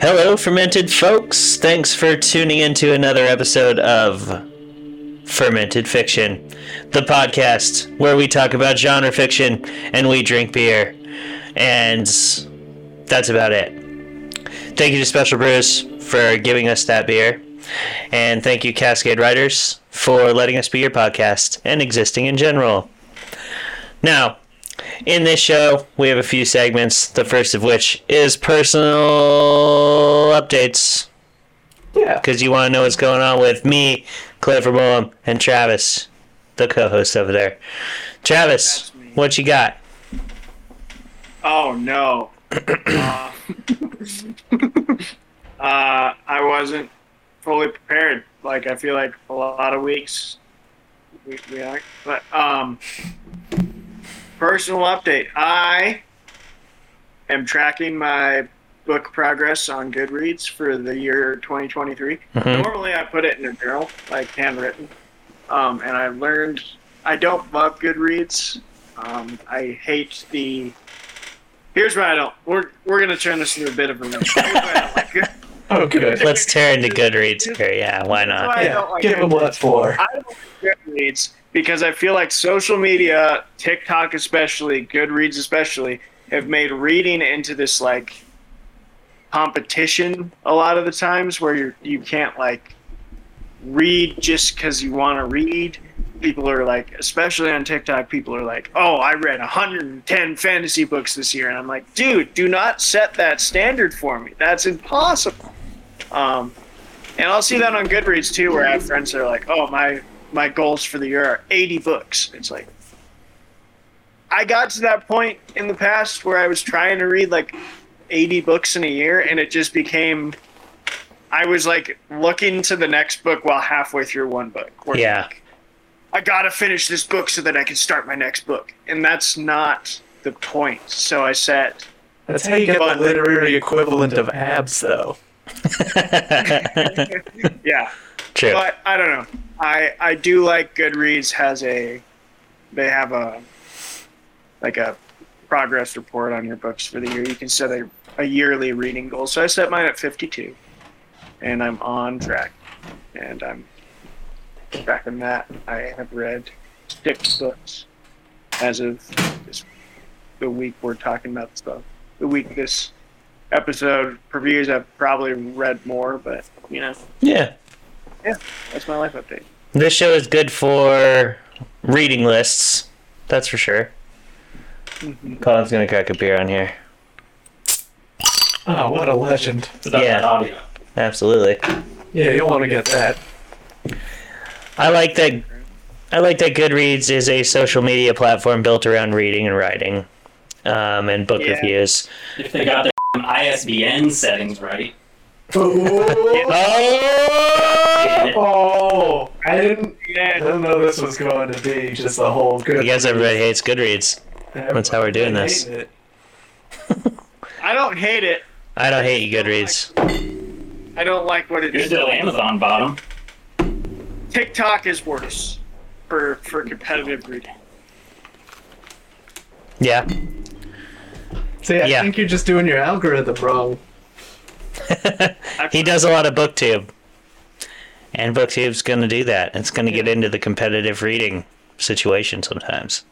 Hello, fermented folks. Thanks for tuning into another episode of Fermented Fiction, the podcast where we talk about genre fiction and we drink beer. And that's about it. Thank you to Special Brews for giving us that beer. And thank you, Cascade Writers, for letting us be your podcast and existing in general. Now, in this show, we have a few segments, the first of which is personal updates. Yeah. Because you want to know what's going on with me, Clifford Boehm, and Travis, the co host over there. Travis, what you got? Oh no. uh, uh, I wasn't fully prepared. Like I feel like a lot of weeks we, we are. But um, personal update. I am tracking my book progress on Goodreads for the year 2023. Mhm. Normally, I put it in a journal, like handwritten. Um, and I learned I don't love Goodreads. Um, I hate the. Here's why I don't. We're we're gonna turn this into a bit of a. Here's why like Oh, good. Let's turn to Goodreads here. Yeah, why not? why Yeah, like give him Goodreads. what for. I don't like Goodreads because I feel like social media, TikTok especially, Goodreads especially, have made reading into this like competition a lot of the times where you you can't like read just because you want to read. People are like, especially on TikTok, people are like, "Oh, I read 110 fantasy books this year," and I'm like, "Dude, do not set that standard for me. That's impossible." Um, and I'll see that on Goodreads too, where I have friends that are like, "Oh, my my goals for the year are 80 books." It's like I got to that point in the past where I was trying to read like 80 books in a year, and it just became I was like looking to the next book while halfway through one book. where, Yeah. like, I gotta finish this book so that I can start my next book, and that's not the point. So I set That's how you get the literary equivalent of abs, though. yeah. True. But I don't know. I I do like Goodreads has a they have a like a progress report on your books for the year. You can set a, a yearly reading goal. So I set mine at 52 and I'm on track. And I'm tracking that. I have read six books as of this the week we're talking about stuff. The week this episode previews I've probably read more, but you know, yeah. That's my life update. This show is good for reading lists. That's for sure. Colin's gonna crack a beer on here. Oh, what a legend. Yeah. Absolutely. Yeah, you'll want to get that. I like that. I like that Goodreads is a social media platform built around reading and writing, um, and book Yeah. reviews. If they got their ISBN settings right. Oh! Oh, I didn't. I didn't know this was going to be just the whole good. I guess everybody hates Goodreads. That's how we're doing this. I don't hate it. I don't hate you, Goodreads. I don't like what it You're still Amazon bottom. TikTok is worse for for competitive reading. Yeah. See, I Yeah. think you're just doing your algorithm wrong. he does a lot of booktube. And booktube's going to do that. It's going to get into the competitive reading situation sometimes.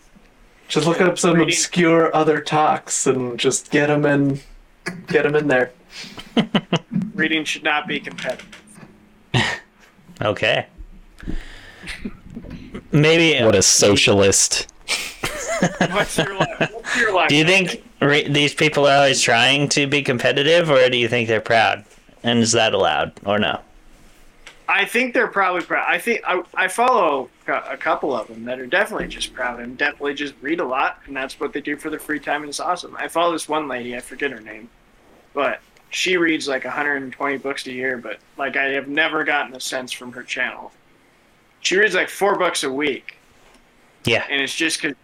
Just look up some Reading- obscure other talks and just get them in. Get them in there. Reading should not be competitive. Okay. Maybe. What a socialist. What's your life? What's your life? Do you think re- these people are always trying to be competitive, or do you think they're proud? And is that allowed, or no? I think they're probably proud. I think I, I follow a couple of them that are definitely just proud and definitely just read a lot, and that's what they do for their free time, and it's awesome. I follow this one lady, I forget her name, but she reads like 120 books a year. But like I have never gotten a sense from her channel. She reads like four books a week, Yeah. and it's just because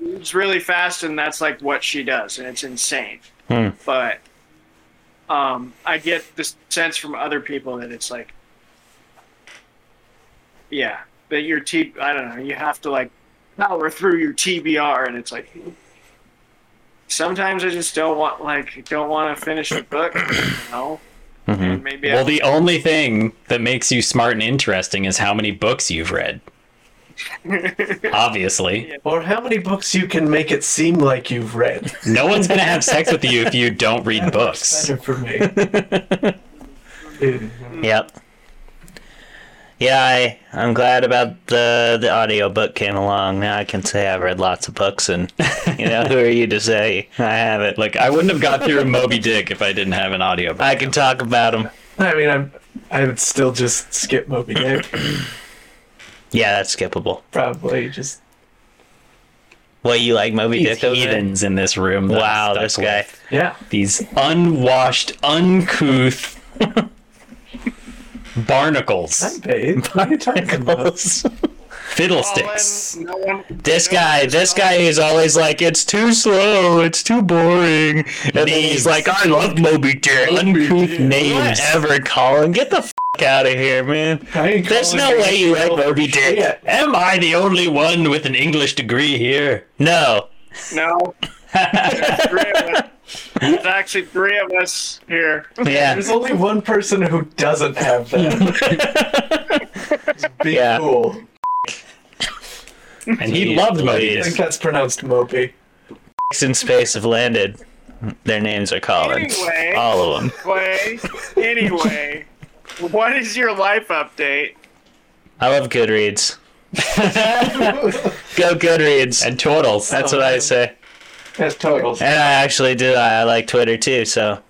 it's really fast, and that's like what she does, and it's insane. Hmm. But um, I get this sense from other people that it's like, yeah, that your T, I don't know, you have to like power through your TBR, and it's like, sometimes I just don't want like don't want to finish a book. You know, Mm-hmm. and maybe I Well, the only thing that makes you smart and interesting is how many books you've read. Obviously. Or how many books you can make it seem like you've read. No one's going to have sex with you if you don't read books. Better for me. Yep. Yeah, I I'm glad about the the audiobook came along. Now I can say I've read lots of books, and you know who are you to say I haven't? Like, I wouldn't have got through Moby Dick if I didn't have an audiobook. I can talk about them. I mean, I'm, I would still just skip Moby Dick. Yeah, that's skippable. Probably just. What you like, Moby Dick? over heathens in this room. Wow, stuck this with. guy. Yeah. These unwashed, uncouth barnacles. I'm paid. What are you talking? Fiddlesticks. No one, This no guy, this guy is always like, it's too slow, it's too boring. And then he's like, I love Moby Dick. Uncouth Dick. names. Whatever, Colin. Get the f out of here, man. There's no way you like Shell Moby Dick. shit. Am I the only one with an English degree here? No. No, there's three of us. There's actually three of us here. Yeah. There's only one person who doesn't have that. Just Be Yeah. cool. And he loved Moby I think that's pronounced Moby. in space have landed. Their names are Collins. Anyway. All of them. Anyway, anyway, what is your life update? I love Goodreads. Go Goodreads. And turtles. That's what I say. That's totals. And I actually do. I like Twitter too, so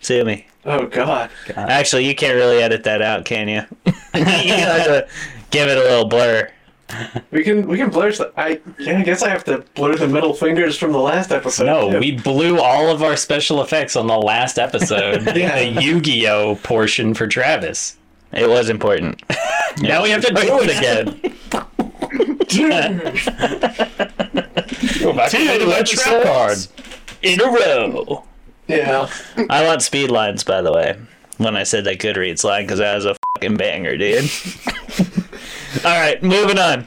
sue me. Oh God. Actually, you can't really edit that out, can you? you have to give it a little blur. We can we can blur. s- I yeah. I guess I have to blur the middle fingers from the last episode. No, too. we blew all of our special effects on the last episode. Yeah. The Yu-Gi-Oh portion for Travis. It was important. Now we have to do it again. Go back to Two the trap card. in a row. yeah. I want speed lines, by the way. When I said that Goodreads line, because that was a fucking banger, dude. All right, moving on.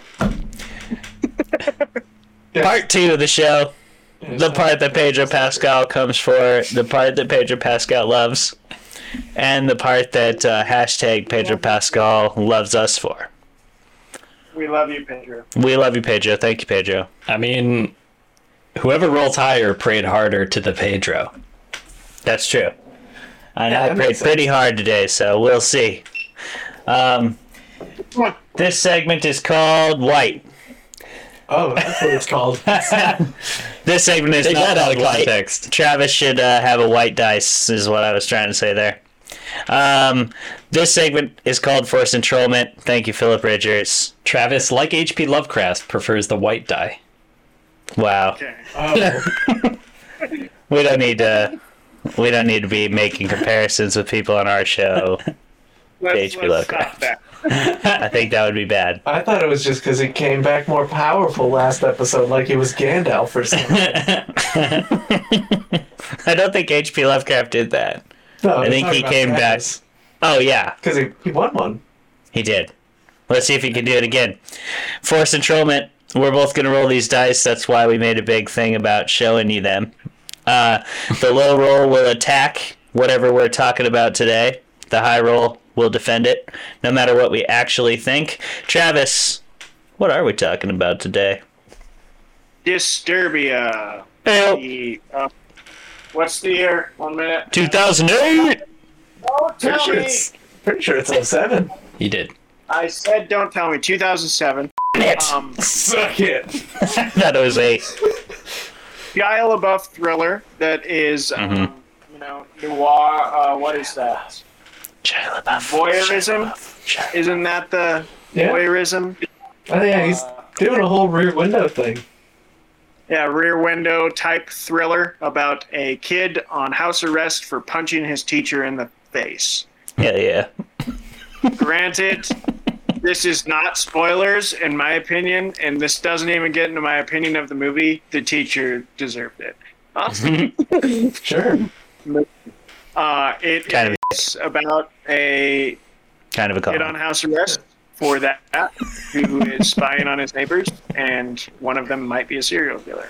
Part two of the show. The part that Pedro Pascal comes for, the part that Pedro Pascal loves, and the part that uh, hashtag Pedro Pascal loves us for. We love you, Pedro. We love you, Pedro. Thank you, Pedro. I mean, whoever rolled higher prayed harder to the Pedro. That's true. I know Yeah, I prayed pretty hard today, so we'll see. Um, Come this segment is called White. Oh, that's what it's called. This segment is Take not that out of called White. context. Travis should uh, have a white dice, is what I was trying to say there. Um, this segment is called Force Entrollment. Thank you, Philip Richards. Travis, like H.P. Lovecraft, prefers the white die. Wow, Okay. Oh, we don't need to. We don't need to be making comparisons with people on our show. Let's, HP let's logo. stop that. I think that would be bad. I thought it was just because he came back more powerful last episode, like he was Gandalf or something. I don't think H.P. Lovecraft did that. No, I think he came back. Oh yeah, because he, he won one. He did. Let's see if he can do it again. Force entrollment. We're both going to roll these dice. That's why we made a big thing about showing you them. Uh, the low roll will attack whatever we're talking about today. The high roll will defend it, no matter what we actually think. Travis, what are we talking about today? Disturbia. Hey, The, uh, what's the year? One minute. 2008. Oh, Pretty tell sure me. it's pretty sure it's 07. He did. I said, don't tell me. 2007. Um, Suck it. that was eight. Shia LaBeouf thriller that is, um, Mhm. you know, noir. Uh, what is that? Shia LaBeouf. Voyeurism? Shia Isn't that the Yeah. voyeurism? Oh uh, yeah, he's doing a whole rear window thing. Yeah, rear window type thriller about a kid on house arrest for punching his teacher in the face. Yeah, yeah. Granted, this is not spoilers in my opinion, and this doesn't even get into my opinion of the movie. The teacher deserved it. Awesome. Sure. Uh, it Kind of- is about a Kind of a kid on house arrest for that who is spying on his neighbors, and one of them might be a serial killer.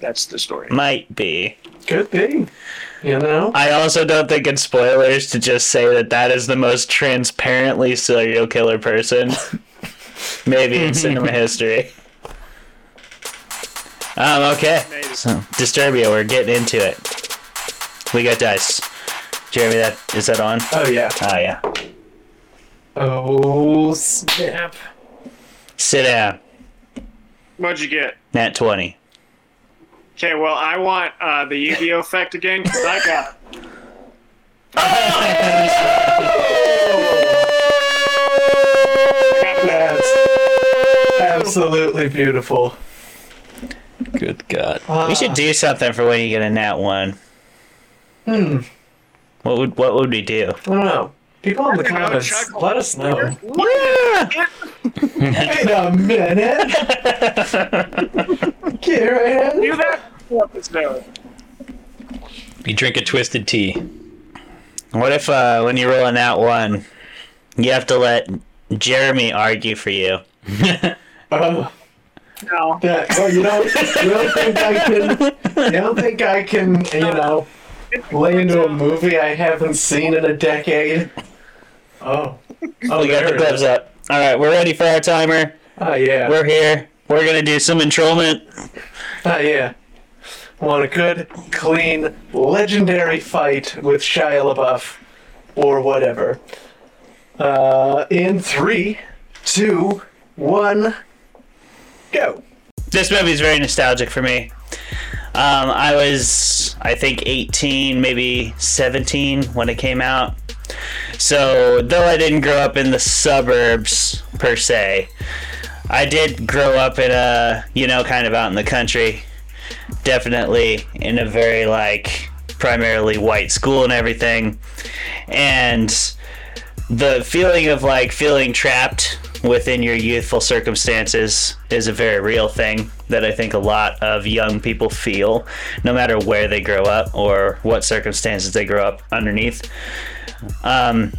that's the story. Might be. Could be. You know? I also don't think it's spoilers to just say that that is the most transparently serial killer person, maybe in cinema history. Um, okay. Maybe. So, Disturbia, we're getting into it. We got dice. Jeremy, that is that on? Oh, yeah. Oh yeah. Oh, snap. Sit down. What'd you get? Nat twenty. Okay, well, I want uh, the Yu-Gi-Oh effect again because I got. That's absolutely beautiful. Good God. We should do something for when you get a nat one. Hmm. What would what would we do? I don't know. People in the You comments, let us know. Yeah. Wait a minute. Get right Do in. that episode. You drink a twisted tea. What if uh, when you roll a nat one, you have to let Jeremy argue for you? Uh, No. that, well, you don't, you don't think I can, you don't think I can, you know, lay into a movie I haven't seen in a decade? Oh. Oh, we got the gloves up. All right, we're ready for our timer. Oh, yeah. We're here. We're gonna do some enrollment. Oh, yeah. Want a good, clean, legendary fight with Shia LaBeouf or whatever. Uh, in three, two, one, go. This movie is very nostalgic for me. Um, I was, I think, 18, maybe 17 when it came out. So, though I didn't grow up in the suburbs per se, I did grow up in a, you know, kind of out in the country. Definitely in a very, like, primarily white school and everything. And the feeling of, like, feeling trapped within your youthful circumstances is a very real thing that I think a lot of young people feel, no matter where they grow up or what circumstances they grow up underneath. Um,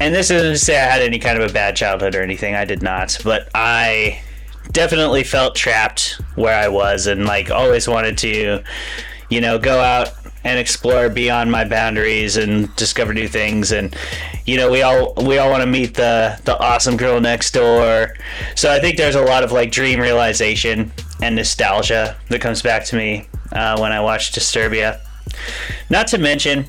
and this isn't to say I had any kind of a bad childhood or anything. I did not, but I definitely felt trapped where I was and like always wanted to, you know, go out and explore beyond my boundaries and discover new things. And you know we all we all want to meet the the awesome girl next door. So i think there's a lot of like dream realization and nostalgia that comes back to me uh, when i watch disturbia. Not to mention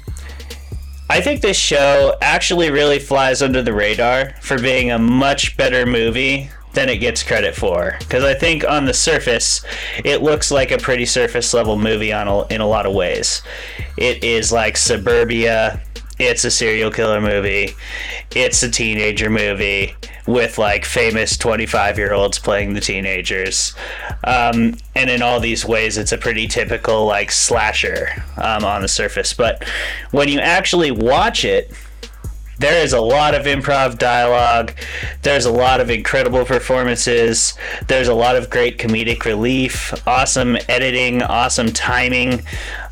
I think this show actually really flies under the radar for being a much better movie than it gets credit for. Because I think on the surface, it looks like a pretty surface level movie on a, in a lot of ways. It is like Suburbia. It's a serial killer movie. It's a teenager movie with like famous 25 year olds playing the teenagers. Um, and in all these ways, it's a pretty typical like slasher um, on the surface. But when you actually watch it, there is a lot of improv dialogue. There's a lot of incredible performances. There's a lot of great comedic relief, awesome editing, awesome timing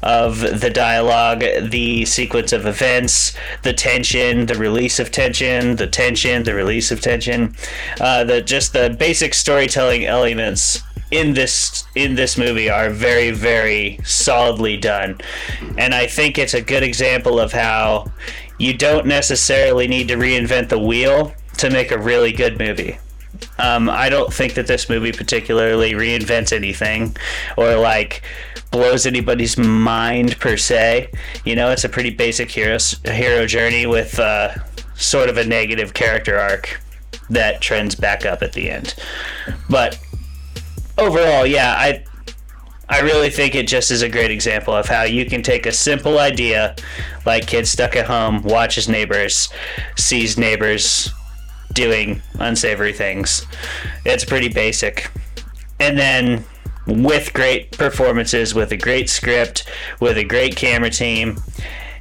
of the dialogue, the sequence of events, the tension, the release of tension, the tension, the release of tension, uh, the just the basic storytelling elements in this in this movie are very very solidly done and i think it's a good example of how you don't necessarily need to reinvent the wheel to make a really good movie. Um, i don't think that this movie particularly reinvents anything or like blows anybody's mind per se. You know it's a pretty basic hero hero journey with uh, sort of a negative character arc that trends back up at the end. But overall, yeah, I I really think it just is a great example of how you can take a simple idea, like kid stuck at home, watches neighbors, sees neighbors doing unsavory things. It's pretty basic. And then with great performances, with a great script, with a great camera team,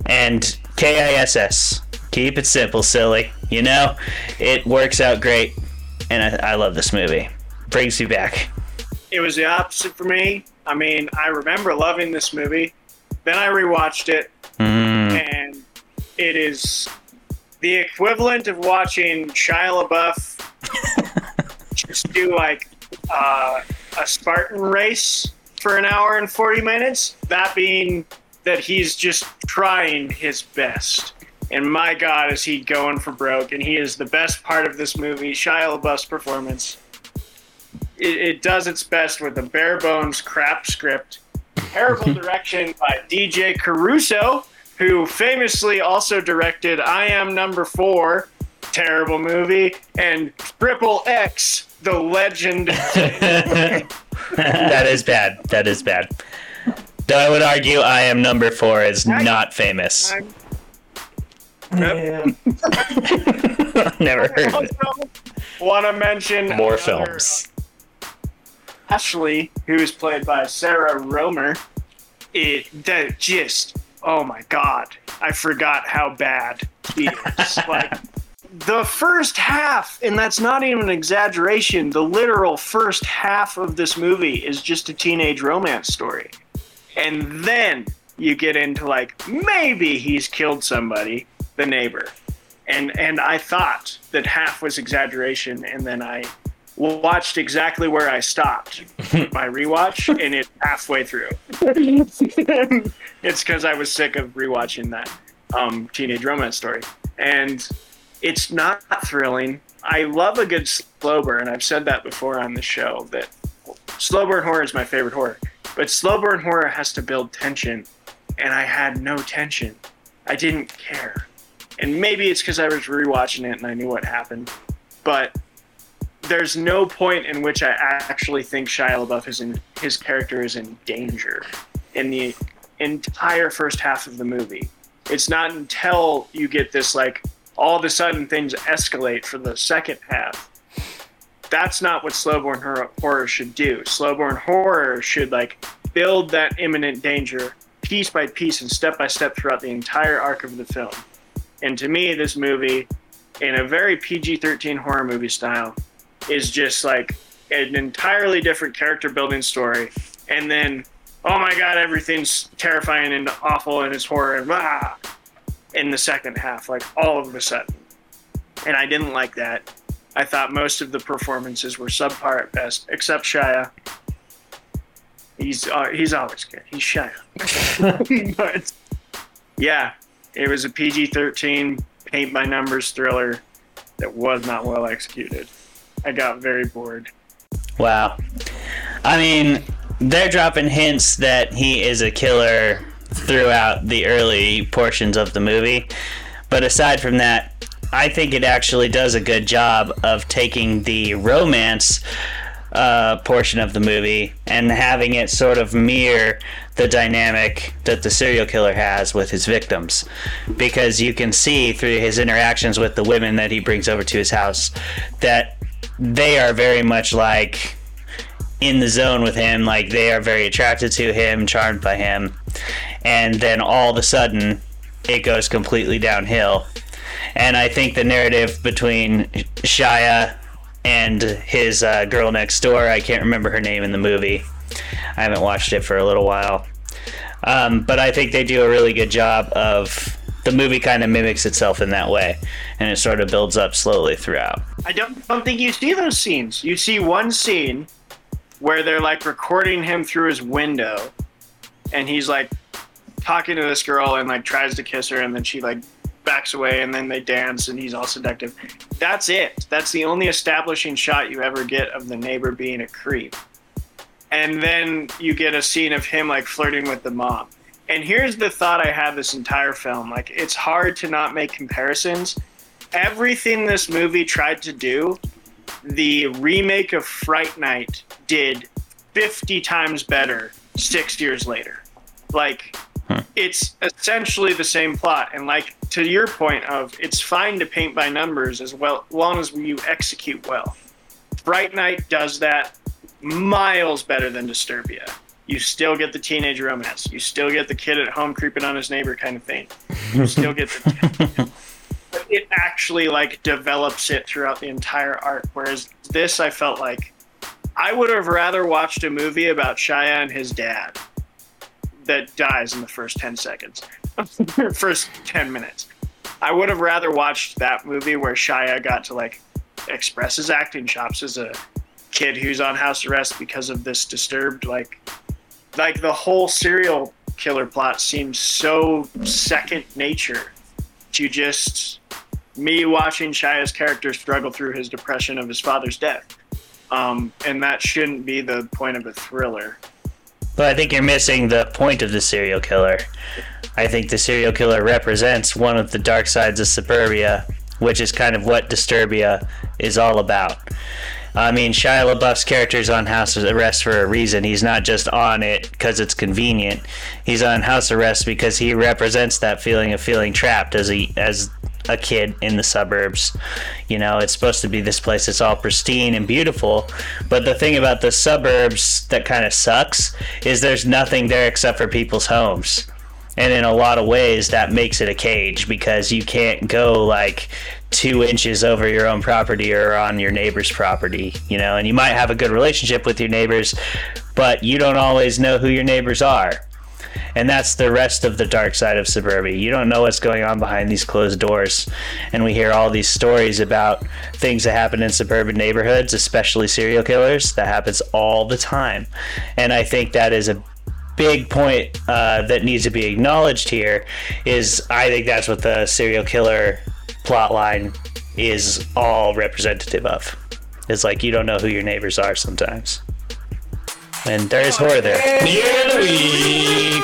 and KISS. Keep it simple, silly. You know, it works out great, and I, I love this movie. Brings you back. It was the opposite for me. I mean, I remember loving this movie. Then I rewatched it, Mm. and it is the equivalent of watching Shia LaBeouf just do like uh, a Spartan race for an hour and 40 minutes. That being that he's just trying his best. And my God, is he going for broke? And he is the best part of this movie. Shia LaBeouf's performance. It, it does its best with a bare bones crap script. Terrible direction by DJ Caruso, who famously also directed I Am Number Four, terrible movie, and Triple X, the legend. that is bad. That is bad. Though I would argue I am number four is not famous. Yeah. Never heard of it. want to mention More another- films. Ashley, who is played by Sarah Roemer, it that just oh my god, I forgot how bad he is. like the first half, and that's not even an exaggeration. The literal first half of this movie is just a teenage romance story, and then you get into like maybe he's killed somebody, the neighbor, and and I thought that half was exaggeration, and then I watched exactly where I stopped my rewatch, and it's halfway through. it's because I was sick of rewatching that um, teenage romance story, and it's not thrilling. I love a good slow burn. I've said that before on the show that slow burn horror is my favorite horror, but slow burn horror has to build tension, and I had no tension. I didn't care, and maybe it's because I was rewatching it and I knew what happened, but there's no point in which I actually think Shia LaBeouf is in his character is in danger in the entire first half of the movie. It's not until you get this like all of a sudden things escalate for the second half. That's not what slow burn hor- horror should do. Slow burn horror should like build that imminent danger piece by piece and step by step throughout the entire arc of the film. And to me, this movie, in a very PG-13 horror movie style, is just like an entirely different character building story. And then, oh my god, everything's terrifying and awful and it's horror and blah in the second half, like all of a sudden. And I didn't like that. I thought most of the performances were subpar at best, except Shia. He's uh, he's always good. He's Shia. but yeah, it was a PG-13 paint by numbers thriller that was not well executed. I got very bored. Wow. I mean, they're dropping hints that he is a killer throughout the early portions of the movie. But aside from that, I think it actually does a good job of taking the romance uh, portion of the movie and having it sort of mirror the dynamic that the serial killer has with his victims. Because you can see through his interactions with the women that he brings over to his house that they are very much like in the zone with him. Like they are very attracted to him charmed by him. And then all of a sudden it goes completely downhill. And i think the narrative between shia and his uh, girl next door i can't remember her name in the movie. I haven't watched it for a little while. Um, but i think they do a really good job of the movie kind of mimics itself in that way and it sort of builds up slowly throughout I don't don't think you see those scenes. You see one scene where they're like recording him through his window and he's like talking to this girl and like tries to kiss her and then she like backs away and then they dance and he's all seductive. That's it. That's the only establishing shot you ever get of the neighbor being a creep. And then you get a scene of him like flirting with the mom. And here's the thought I had this entire film. Like it's hard to not make comparisons everything this movie tried to do, the remake of Fright Night did 50 times better six years later. Like, it's essentially the same plot. And, like, to your point of it's fine to paint by numbers as well, long as you execute well. Fright Night does that miles better than Disturbia. You still get the teenage romance. You still get the kid at home creeping on his neighbor kind of thing. You still get the it actually like develops it throughout the entire arc. Whereas this, I felt like I would have rather watched a movie about Shia and his dad that dies in the first ten seconds, first ten minutes. I would have rather watched that movie where Shia got to like express his acting chops as a kid who's on house arrest because of this disturbed like like the whole serial killer plot seems so second nature to just me watching Shia's character struggle through his depression of his father's death. Um, and that shouldn't be the point of a thriller. But I think you're missing the point of the serial killer. I think the serial killer represents one of the dark sides of suburbia, which is kind of what Disturbia is all about. I mean, Shia LaBeouf's character is on house arrest for a reason. He's not just on it because it's convenient. He's on house arrest because he represents that feeling of feeling trapped as a as a kid in the suburbs. You know, it's supposed to be this place that's all pristine and beautiful, but the thing about the suburbs that kind of sucks is there's nothing there except for people's homes. And in a lot of ways, that makes it a cage because you can't go like two inches over your own property or on your neighbor's property, you know, and you might have a good relationship with your neighbors, but you don't always know who your neighbors are. And that's the rest of the dark side of suburbia. You don't know what's going on behind these closed doors. And we hear all these stories about things that happen in suburban neighborhoods, especially serial killers. That happens all the time. And I think that is a big point uh, that needs to be acknowledged here is I think that's what the serial killer plot line is all representative of. It's like you don't know who your neighbors are sometimes. And there is horror there. Beer the week.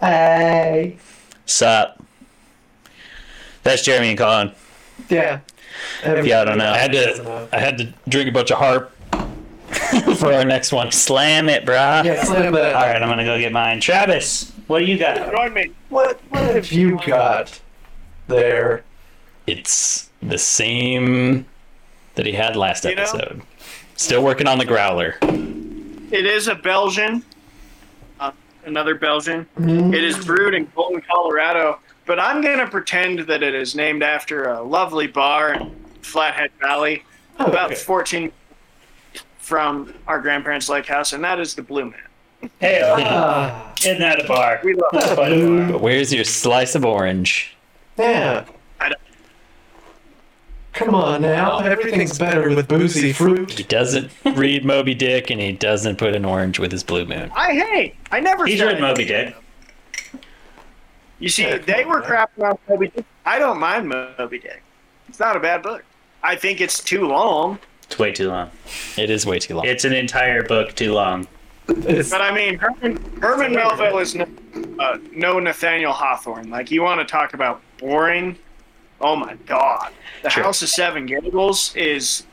Hey. Sup? That's Jeremy and Colin. Yeah. Yeah, I don't know. I had to. I had to drink a bunch of harp for our next one. Slam it, brah. Yeah, slam that. All right, I'm gonna go get mine. Travis, what do you got? Join me. What what have you got there? It's the same that he had last You know? episode. Still working on the growler. It is a Belgian, uh, another Belgian. It is brewed in Golden, Colorado, but I'm going to pretend that it is named after a lovely bar in Flathead Valley, about okay. 14 from our grandparents' lake house, and that is the Blue Moon. Hey, Ah, isn't that a bar? We love it. But where's your slice of orange? yeah. I don't- Come on now. Everything's better with boozy fruit. He doesn't read Moby Dick, and he doesn't put an orange with his blue moon. I hey, I never He's said read it. Moby Dick. You see, Yeah, they come were on, crapping on Moby Dick. I don't mind Moby Dick. It's not a bad book. I think it's too long, It's way too long. It is way too long. It's an entire book too long. But I mean, Herman, Herman Melville is no, uh, no Nathaniel Hawthorne. Like, you want to talk about boring? Oh my God. The Sure. House of Seven Gables is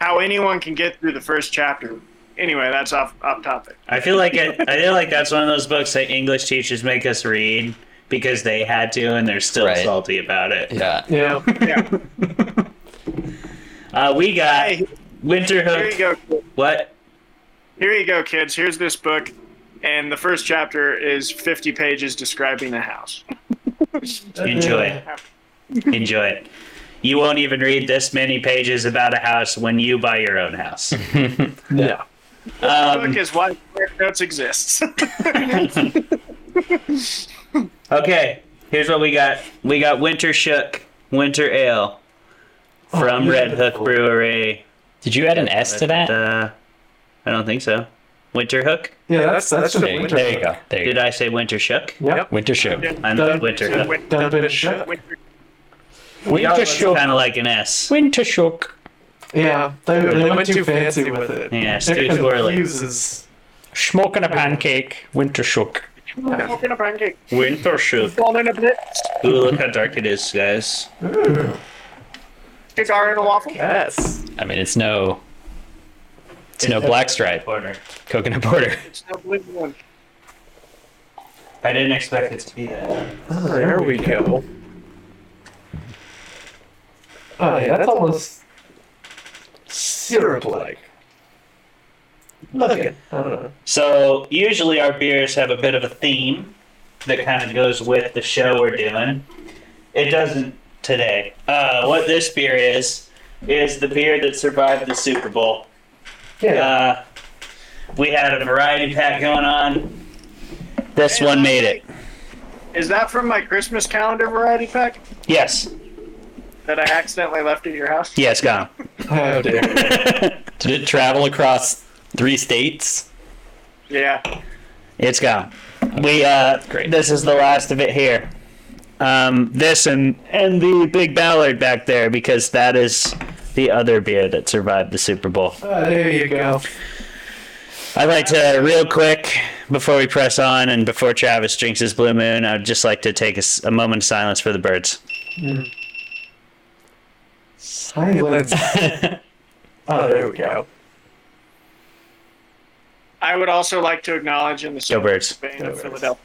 how anyone can get through the first chapter. Anyway, that's off off topic. I feel like it, I feel like that's one of those books that English teachers make us read because they had to, and they're still Right. salty about it. yeah. yeah. Yeah. Uh, we got Hey, Winter here you go. kid. What? Here you go, kids. Here's this book, and the first chapter is 50 pages describing the house. Enjoy. It. Enjoy it. You won't even read this many pages about a house when you buy your own house. Yeah. The Um, book is why Notes exists. okay, here's what we got. We got Winter Shook Winter Ale from Oh, Red Hook. Brewery. Did you add an S to that? Uh, I don't think so. Winter Hook? Yeah, that's that's just There winter. there you go. There you Did go. I say Winter Shook? Yep. Winter show. I'm Done. Winter Hook. Done bit of shit. Winter show. Kind of like an S. Winter shook. Yeah, they, they went too fancy with it. Yeah, it's It too twirly. confuses. Smoking a pancake. Winter shook. Smoking a pancake. Winter Shook. Falling a bit. Ooh, look how dark it is, guys. Cigar and a waffle. Yes. I mean, it's no. It's no black stripe. Porter. Coconut porter. It's no blue one. I didn't expect it to be that. Oh, there we go. Oh yeah, that's almost syrup-like. Looking. I don't know. So usually our beers have a bit of a theme that kind of goes with the show we're doing. It doesn't today. Uh, what this beer is is the beer that survived the Super Bowl. Yeah. Uh, we had a variety pack going on. This one made it. Is that from my Christmas calendar variety pack Yes. that I accidentally left at your house? Yes, gone. How dare you. Did it travel across three states? Yeah. It's gone. We uh Great. this is the last of it here. Um this and and the big Ballard back there because that is the other beer that survived the Super Bowl. Oh, there you go. I'd like to real quick before we press on and before Travis drinks his blue moon, I'd just like to take a moment of silence for the birds. Silence. oh, there we go. I would also like to acknowledge in the Go Birds. vein Go of Birds. Philadelphia,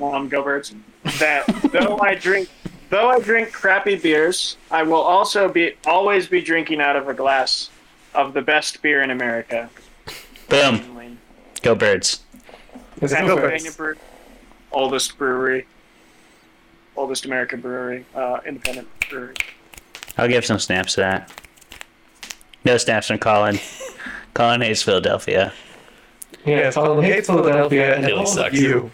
um, Go Birds, that though I drink though I drink crappy beers, I will also be always be drinking out of a glass of the best beer in America. Boom. Go birds. Is it Pennsylvania Brewery, oldest brewery, oldest American brewery, uh, independent brewery. I'll give some snaps to that. No snaps from Colin. Colin hates Philadelphia. Yeah, Colin hates Philadelphia and Really all of sucks. you.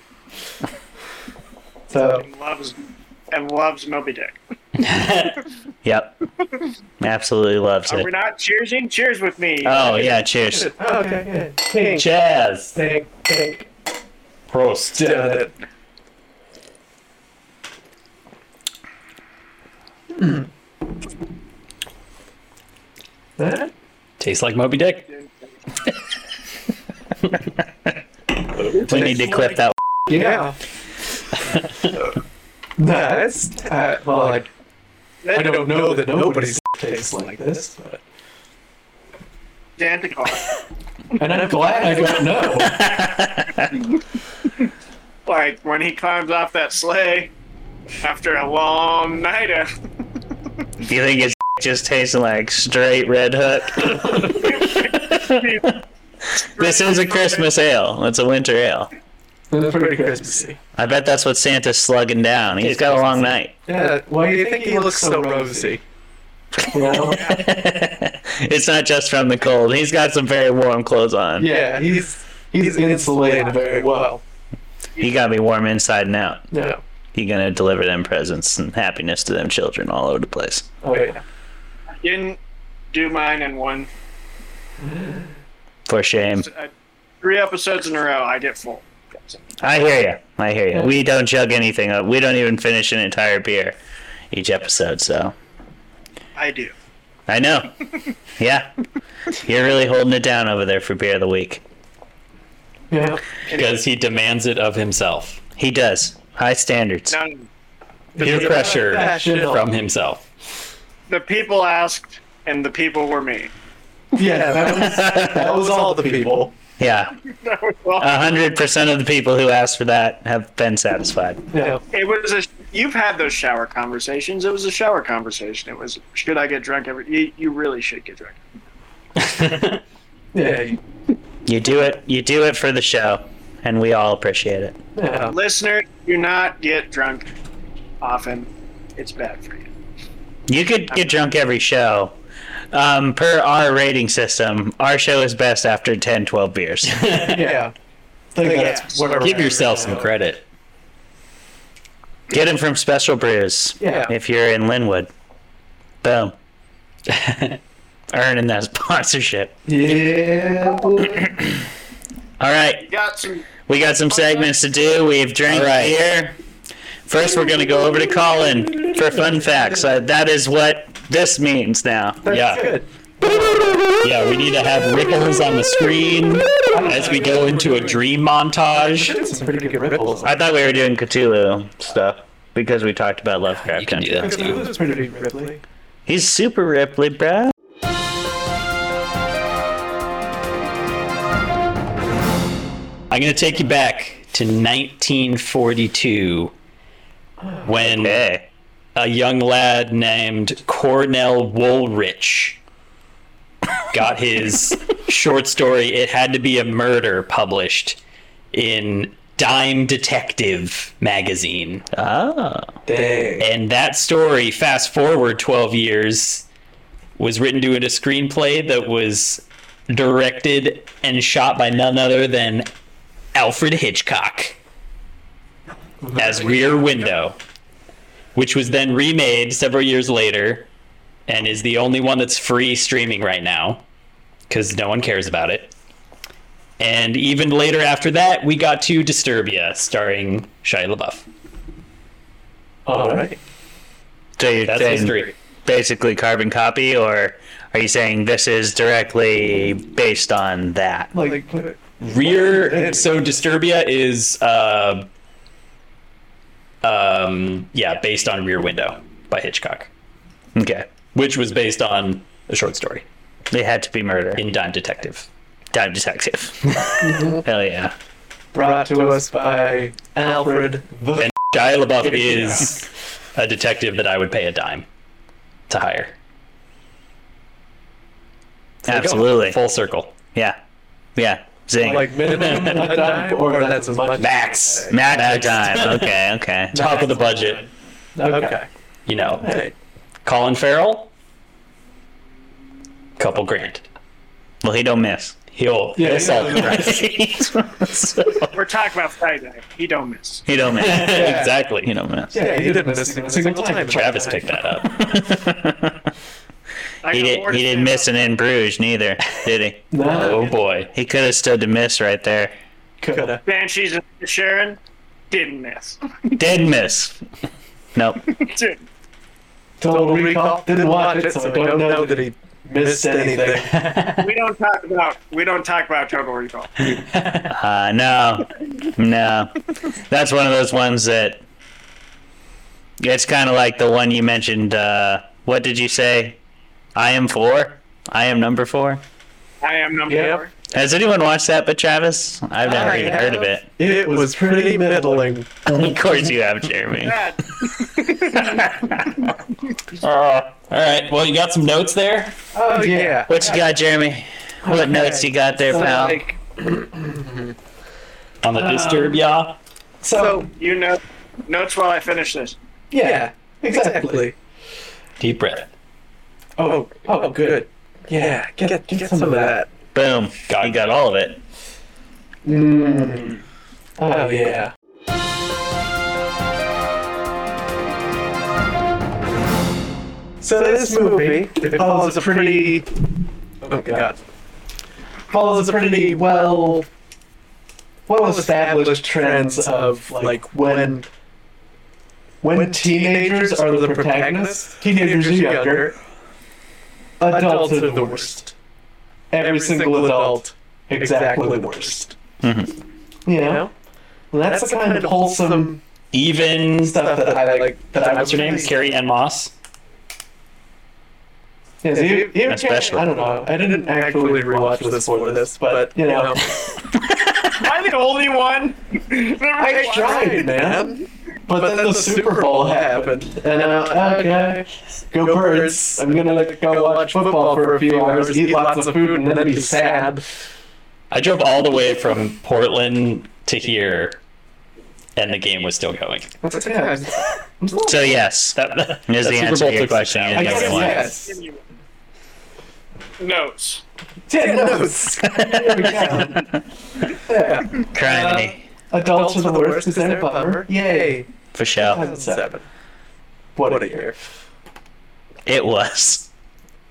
So, And loves and loves Moby Dick. Yep. Absolutely loves Are we it. not cheersing? Cheers with me. Oh yeah, cheers. oh, okay, yeah. Pink, Jazz. pink, pink. Prost. Done it. That? Tastes like Moby Dick. We need to clip that. Yeah. That's uh, well, I, I don't know that nobody's tastes like this, but Santa Claus. and I'm glad I don't know. like when he climbs off that sleigh after a long night of Do you think it's just tasting like straight red hook? This is a Christmas ale. It's a winter ale. It's pretty Christmassy. I bet that's what Santa's slugging down. He's got a long night. Yeah. Why do you think he looks so rosy? You know? it's not just from the cold. He's got some very warm clothes on. Yeah, he's he's insulated very well. He got me warm inside and out. Yeah. He gonna deliver them presents and happiness to them children all over the place. Oh yeah. didn't do mine in one For shame. three episodes in a row. I get full. I hear you. I hear you. We don't chug anything up. We don't even finish an entire beer each episode. So I do. I know. Yeah, you're really holding it down over there for beer of the week. Yeah. Because he demands it of himself. He does. High standards. Now, Peer pressure Passion. from himself. the people asked, and the people were me. Yeah, that was that was all the people. Yeah, That was all- a hundred percent of the people who asked for that have been satisfied. Yeah. It was a. You've had those shower conversations. It was a shower conversation. It was. Should I get drunk every? You, you really should get drunk. Yeah. You do it. You do it for the show, and we all appreciate it. Yeah. Listener, do not get drunk often. It's bad for you. You could get drunk every show. Um, per our rating system, our show is best after 10, 12 beers. Yeah. I think that's where Give yourself some credit. Get them from Special Brews. Yeah. If you're in Lynnwood. Boom. Earning that sponsorship. Yeah. All right. You got some. We got some segments to do. We've drank All right. beer. First, we're going to go over to Colin for fun facts. Uh, that is what this means now. That's Yeah. good. Yeah, we need to have ripples on the screen as we go into a dream montage. That's some pretty good ripples. I thought we were doing Cthulhu stuff because we talked about Lovecraft You can do Country. that. It pretty Ripley. He's super Ripley, bro. I'm going to take you back to 1942 when Okay. a young lad named Cornell Woolrich got his short story It Had to Be a Murder published in Dime Detective magazine. Oh. Dang. And that story, fast forward 12 years, was written to a screenplay that was directed and shot by none other than Alfred Hitchcock. as Rear Window, which was then remade several years later and is the only one that's free streaming right now because no one cares about it. And even later after that, we got to Disturbia, starring Shia LaBeouf. All right. So you're That's history. basically carbon copy, or are you saying this is directly based on that? Like, Rear. So Disturbia is, uh, um, yeah, based on Rear Window by Hitchcock, Okay. which was based on a short story They had to be murder. in Dime Detective. Dime Detective. Hell yeah. brought to us by Alfred the And Shia LaBeouf is a detective that I would pay a dime to hire. There you go. Absolutely. Full circle. Yeah. Yeah. Zing. like minimum a dime, or that's as much. Max. Max Max. time. Okay, okay. Top of the budget. Okay. You know. Hey. Colin Farrell. Couple grand. Well, he don't miss. He'll, Yeah, he'll solve the yeah. We're talking about Friday. He don't miss. he don't miss. exactly. He don't miss. Yeah, he didn't miss a single time. Travis picked that up. I He did, he didn't miss an in Bruges neither, did he? no. Oh boy. He could have stood to miss right there. coulda. Banshees of Inisherin didn't miss. Did miss. Nope. Total Recall. Didn't watch it, so I don't know that he missed anything. we don't talk about we don't talk about Total Recall. Uh, no, no. That's one of those ones that. It's kind of like the one you mentioned. Uh, what did you say? I am four. I am number four. I am number Yep. four. Has anyone watched that but Travis? I've never I even heard of it. It was pretty middling. of course you have, Jeremy. Bad. all right. Well, you got some notes there? Oh yeah. What you got, Jeremy? What notes you got there, So, pal? like, On the Disturbia? Um, so You know notes while I finish this. yeah, exactly. Deep breath. Oh, oh, good. Yeah, get get some of that. Boom. Got you got all of it. Mm. Oh yeah. So this movie it follows a pretty oh god follows a pretty well well established trends of like when when teenagers are the protagonists, teenagers are younger, adults are the worst. Every single adult exactly the worst. Mhm. You know? And that's the kind of wholesome Even, stuff that I like. That I what's her name? Carrie-Anne Moss? Yes, you, you Especially. I don't know. I didn't actually rewatch this for this, but you know, I'm I the only one? I tried, man. But then the Super Bowl happened, and uh, okay, go birds. I'm gonna like, go watch football for a few hours, eat lots of food, and then be sad. I drove all the way from Portland to here, and the game was still going. That's yeah, So yes, That, that, Here's that the Super answer to your the question. show. Yeah, I yeah, guess yeah. yes. Notes. Ten notes. There we go. Yeah. Criminy. Adults are the worst. Is that a bummer? Yay. For sure. 2007. What a year. It was.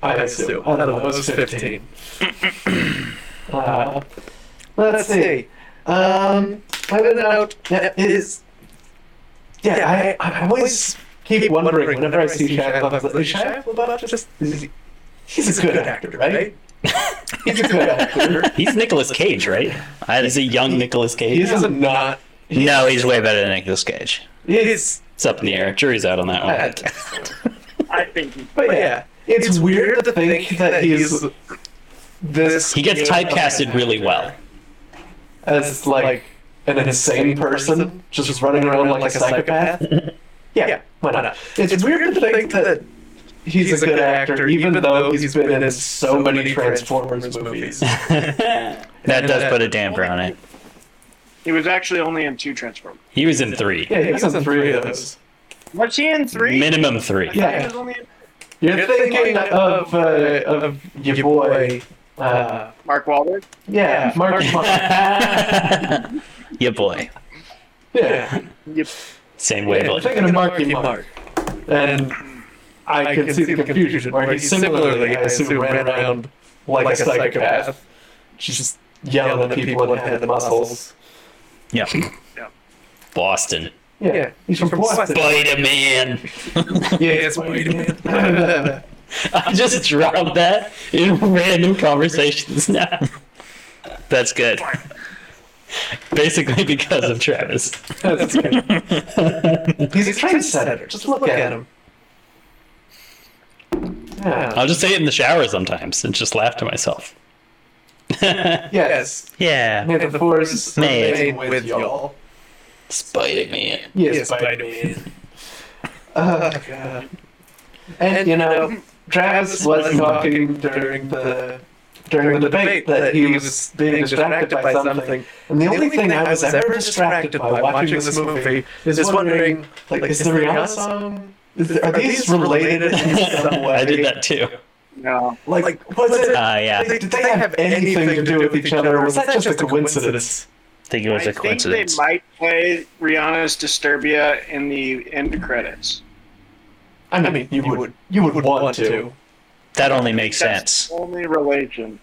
I assume. I don't. I was 15. uh, let's see. Um, I have a note that is. Yeah, I, I always keep wondering whenever I see Shia LaBeouf, is Shia LaBeouf just. Is he, he's a good actor, right? He's a good actor. He's Nicolas Cage, right? I, He's a young Nicolas Cage. He's a not. No, he's way better than Nicolas Cage. He's. It's up in the air. Jury's out on that one. I think he- But yeah, it's weird to think that he's this. He gets typecasted really well. as like an insane person, just running around like a psychopath. Yeah, why not? It's weird to think that he's a good actor, even though he's been in so many Transformers movies. That does put a damper on it. He was actually only in two Transformers. He was in three. Yeah, he was in three of those. Was he in three? Minimum three. He Yeah, was only in you're thinking of uh, of your boy. Uh, Mark Wahlberg. yeah, Mark. Yeah, boy. Yeah, Yep. Same Yeah, wavelength. thinking of Marky Mark. And I can see the confusion where he similarly, I assume, ran around like a psychopath, just yelling at people and had the muscles. Yeah. yeah. Boston. Yeah, he's from Boston. Spider Man. Yeah, it's Spider-Man. I just dropped that in random conversations now. That's good. Basically because of Travis. That's good. He's a trendsetter. Just look at him. Yeah. I'll just say it in the shower sometimes and just laugh to myself. Yes. Yeah. May the force May. remain with y'all. Spider Man. Yes, Spider-Man. Oh, God. And, you know, Travis was talking during the during the debate that he was being distracted by something. And the only thing I was ever distracted by watching this movie is just wondering, like, is the Rihanna song? Is there, are these related in some way? I did that too. No. Like, was it? Uh, yeah. Did they have anything to do with each other, or was that just a coincidence? I think it was I a think coincidence. they might play Rihanna's Disturbia in the end credits. I mean, you would you would want to. That only makes That's sense. the only relation.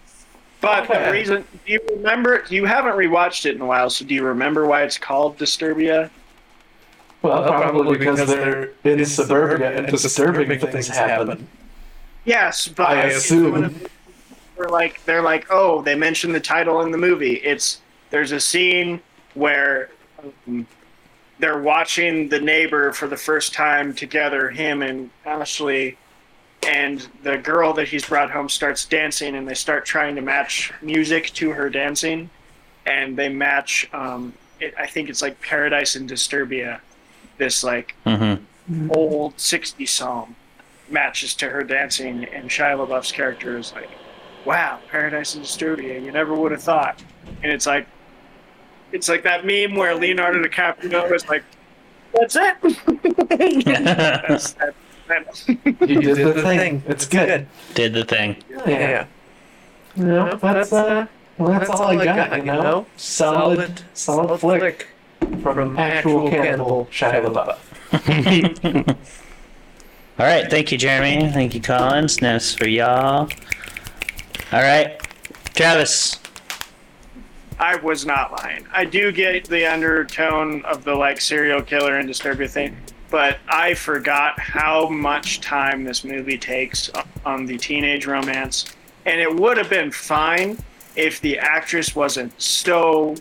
But Okay. the reason do you remember you haven't rewatched it in a while, so do you remember why it's called Disturbia? Well, probably because they're in suburbia and disturbing things happen. Yes, but I assume. they're like they're like, oh, they mentioned the title in the movie. It's there's a scene where um, they're watching the neighbor for the first time together, him and Ashley, and the girl that he's brought home starts dancing, and they start trying to match music to her dancing, and they match. Um, it, I think it's like Paradise and Disturbia, this like Mm-hmm. old 60s song matches to her dancing, and Shia LaBeouf's character is like, wow, Paradise and Disturbia, you never would have thought. And it's like, it's like that meme where Leonardo DiCaprio is like, that's it. that's, that, that, You did the thing. It's good. Did the thing. Yeah. No, that's uh, well, that's all I got. You know, solid, solid flick from actual cannibal Shia LaBeouf. All right. Thank you, Jeremy. Thank you, Collins. Now for y'all. All right. Travis. I was not lying. I do get the undertone of the like serial killer and Disturbia thing, but I forgot how much time this movie takes on the teenage romance, and it would have been fine if the actress wasn't so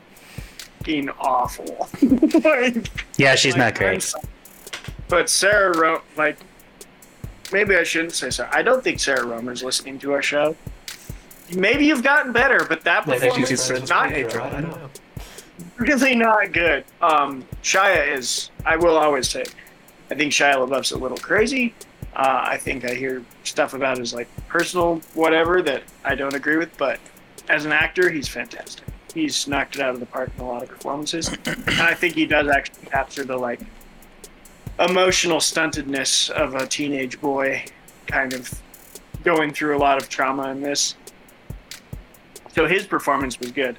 fucking awful. Like, Yeah, she's not like, I'm great. But Sarah Roemer like maybe I shouldn't say so. I don't think Sarah Roemer's listening to our show. Maybe you've gotten better, but that performance is not I don't know. really not good. Um, Shia is. I will always say, I think Shia LaBeouf's a little crazy. Uh, I think I hear stuff about his like personal whatever that I don't agree with, but as an actor, he's fantastic. He's knocked it out of the park in a lot of performances, and I think he does actually capture the like emotional stuntedness of a teenage boy, kind of going through a lot of trauma in this. So his performance was good.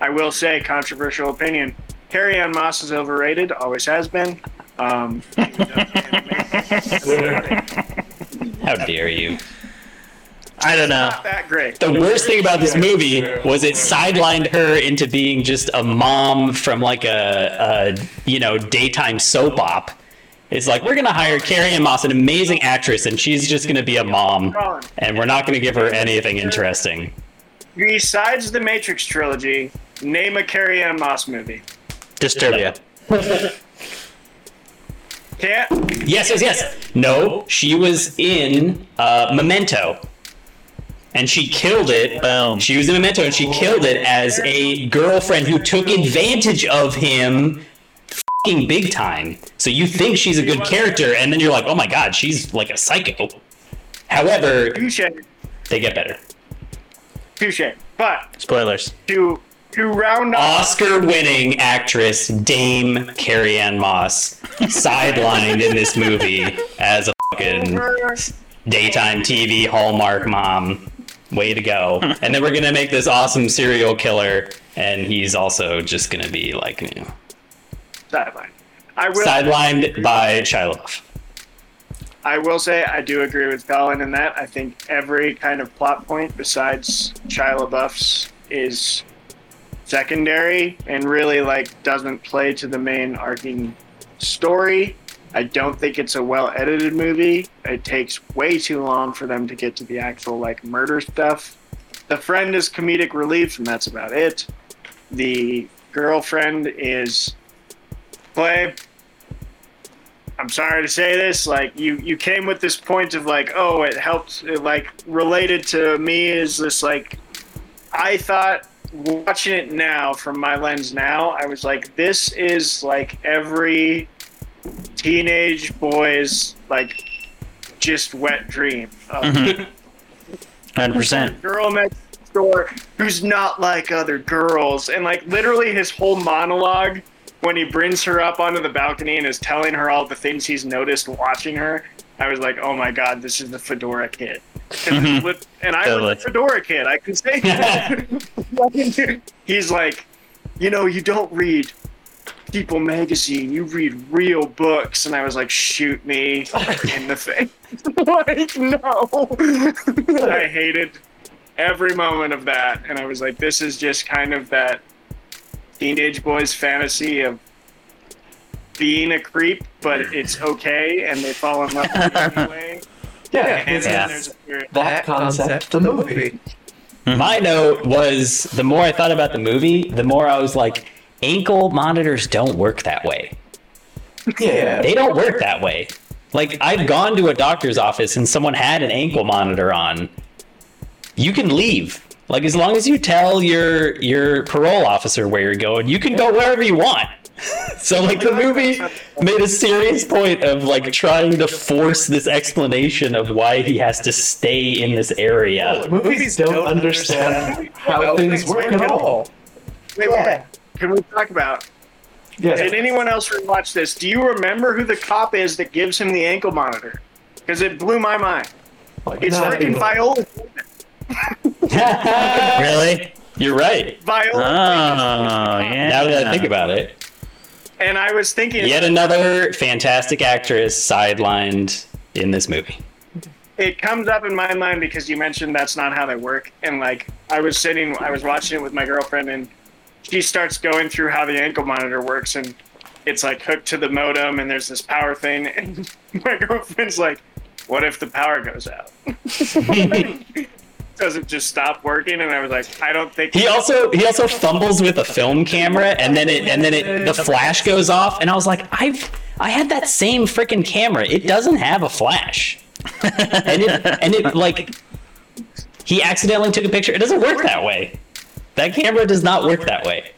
I will say, controversial opinion. Carrie-Anne Moss is overrated, always has been. Um, How dare you? I don't know. not that great. The worst thing about this movie was it sidelined her into being just a mom from like a, a you know daytime soap op. It's like we're gonna hire Carrie-Anne Moss, an amazing actress, and she's just gonna be a mom, and we're not gonna give her anything interesting. Besides the Matrix trilogy, name a Carrie-Anne Moss movie. Disturbia. Can't. Yes, yes, yes. No, she was in uh, Memento. And she killed it. Boom. She was in Memento and she killed it as a girlfriend who took advantage of him fing big time. So you think she's a good character, and then you're like, oh my god, she's like a psycho. However, Touche. they get better. Touche. But Spoilers. to to round off, Oscar winning actress Dame Carrie-Anne Moss sidelined in this movie as a fucking daytime TV Hallmark mom. Way to go. And then we're gonna make this awesome serial killer, and he's also just gonna be like, you know, sideline. I will. sidelined by Shia LaBeouf. I will say I do agree with Colin in that. I think every kind of plot point besides Shia LaBeouf's is secondary and really like doesn't play to the main arcing story. I don't think it's a well edited movie. It takes way too long for them to get to the actual like murder stuff. The friend is comedic relief and that's about it. The girlfriend is play I'm sorry to say this, like you you came with this point of like, oh, it helped, it, like related to me is this like, I thought watching it now from my lens now, I was like, this is like every teenage boy's like just wet dream. Um, mm-hmm. Of Hundred percent. girl next door who's not like other girls, and like literally his whole monologue when he brings her up onto the balcony and is telling her all the things he's noticed watching her. I was like, oh my god, this is the fedora kid. And, Mhm. lit- and I Totally. was a fedora kid. I can say that. he's like, you know, you don't read People magazine, you read real books. And I was like, shoot me in the face. like, no. I hated every moment of that. And I was like, this is just kind of that teenage boy's fantasy of being a creep, but it's okay. And they fall in love with you anyway. Yeah, And it's then there's a that concept, of the movie. Hmm. My note was the more I thought about the movie, the more I was like, ankle monitors don't work that way. Yeah. They don't work that way. Like I've gone to a doctor's office and someone had an ankle monitor on. You can leave. Like as long as you tell your your parole officer where you're going, you can go wherever you want. so like the movie made a serious point of like trying to force this explanation of why he has to stay in this area. Movies don't understand how things work at all. Wait, wait. Can we talk about? Yeah. Did anyone else rewatch this? Do you remember who the cop is that gives him the ankle monitor? Because it blew my mind. Like, It's not freaking even- Viola. Really? You're right. Oh, ah, Viola. yeah. Now that I think about it. And I was thinking, Yet another fantastic actress sidelined in this movie. it comes up in my mind because you mentioned that's not how they work. And like, I was sitting, I was watching it with my girlfriend, and she starts going through how the ankle monitor works, and it's like hooked to the modem, and there's this power thing, and my girlfriend's like, "What if the power goes out?" Does it just stop working? And I was like, I don't think He also he also fumbles with a film camera and then it and then it the flash goes off and I was like I've I had that same freaking camera. It doesn't have a flash. and it and it like he accidentally took a picture. It doesn't work that way. That camera does not work that way.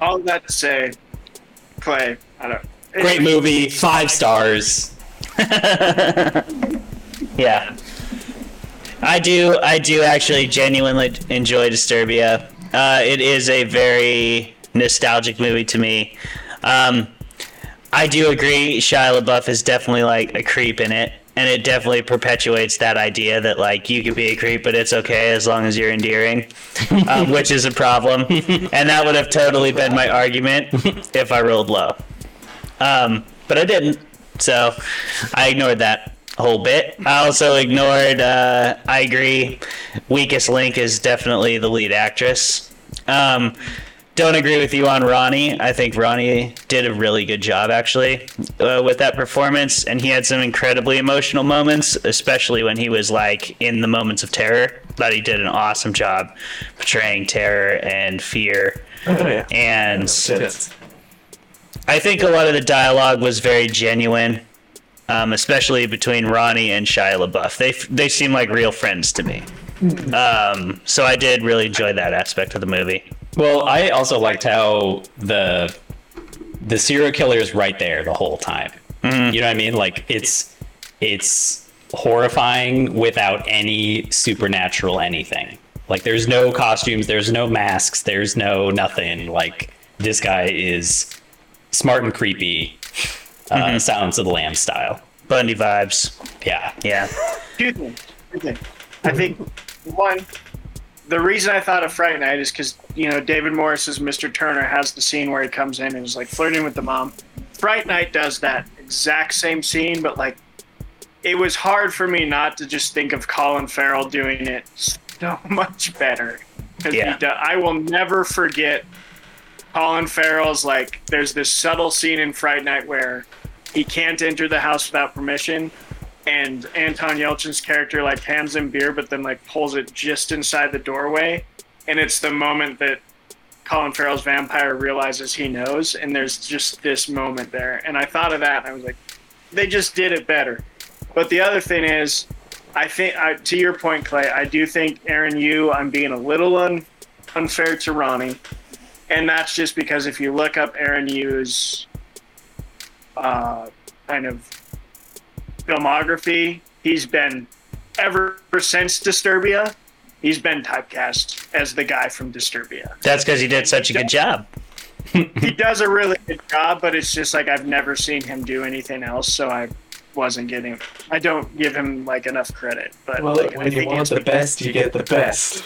all that to say, Clay. I don't. Great movie, five stars. Yeah. I do. I do actually genuinely enjoy Disturbia. Uh, it is a very nostalgic movie to me. Um, I do agree. Shia LaBeouf is definitely like a creep in it, and it definitely perpetuates that idea that like you could be a creep, but it's okay as long as you're endearing, um, which is a problem. And that would have totally been my argument if I rolled low. Um, but I didn't, so I ignored that whole bit. I also ignored. Uh, I agree. Weakest link is definitely the lead actress. Um, don't agree with you on Ronnie. I think Ronnie did a really good job actually uh, with that performance, and he had some incredibly emotional moments, especially when he was like in the moments of terror. But he did an awesome job portraying terror and fear. Oh, yeah. And It's- I think a lot of the dialogue was very genuine, um, especially between Ronnie and Shia LaBeouf. They they seem like real friends to me. Um, so I did really enjoy that aspect of the movie. Well, I also liked how the the serial killer is right there the whole time. You know what I mean? Like it's it's horrifying without any supernatural anything. Like there's no costumes, there's no masks, there's no nothing. Like this guy is smart and creepy, uh, Silence of the Lamb style. Bundy vibes. Yeah. Yeah. Two things. Two things. I think one, the reason I thought of Fright Night is because you know David Morse's Mr. Turner has the scene where he comes in and is like flirting with the mom, Fright Night does that exact same scene, but like it was hard for me not to just think of Colin Farrell doing it so much better. 'Cause he Yeah. do- I will never forget Colin Farrell's like. There's this subtle scene in Fright Night where he can't enter the house without permission, and Anton Yelchin's character like hands him beer, but then like pulls it just inside the doorway, and it's the moment that Colin Farrell's vampire realizes he knows, and there's just this moment there. And I thought of that, and I was like, they just did it better. But the other thing is, I think, I, to your point, Clay, I do think Aaron, you, I'm being a little un, unfair to Ronnie, and that's just because if you look up Aaron Yoo's uh, kind of filmography, he's been ever since Disturbia, he's been typecast as the guy from Disturbia That's because he did such a good job. he does a really good job, but it's just like I've never seen him do anything else, so I wasn't getting. I don't give him like enough credit. But Well, like, I when you think want the best, you get the best.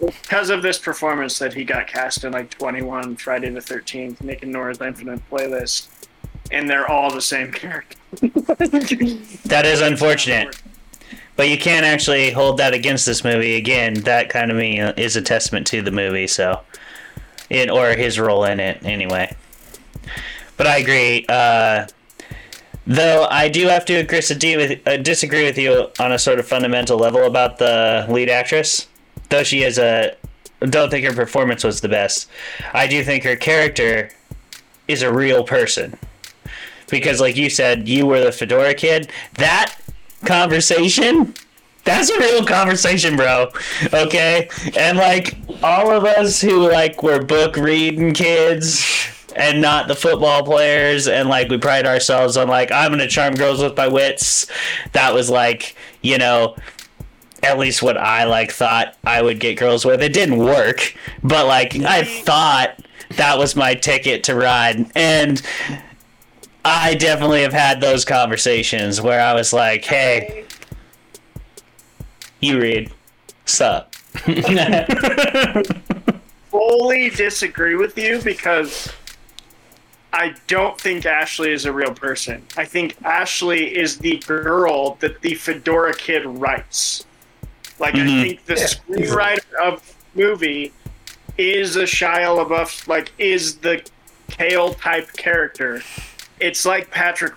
Because of this performance that he got cast in like 21 Friday the 13th, Nick and Nora's Infinite playlist, and they're all the same character. That is unfortunate. But you can't actually hold that against this movie. Again, that kind of me uh, is a testament to the movie. So, in or his role in it, anyway. But I agree. Uh, though I do have to agree, disagree with, uh, disagree with you on a sort of fundamental level about the lead actress. Though she is a, don't think her performance was the best. I do think her character is a real person. Because like you said you were the fedora kid. That conversation that's a real conversation bro. Okay? And like all of us who like were book reading kids and not the football players and like we pride ourselves on like i'm gonna charm girls with my wits. That was like you know at least what i like thought i would get girls with it didn't work but like i thought that was my ticket to ride and I definitely have had those conversations where I was like, "Hey, you read, sup?" fully disagree with you because I don't think Ashley is a real person. I think Ashley is the girl that the Fedora Kid writes. Like Mhm. I think the screenwriter of movie is a Shia LaBeouf, like is the Kale type character. It's like Patrick.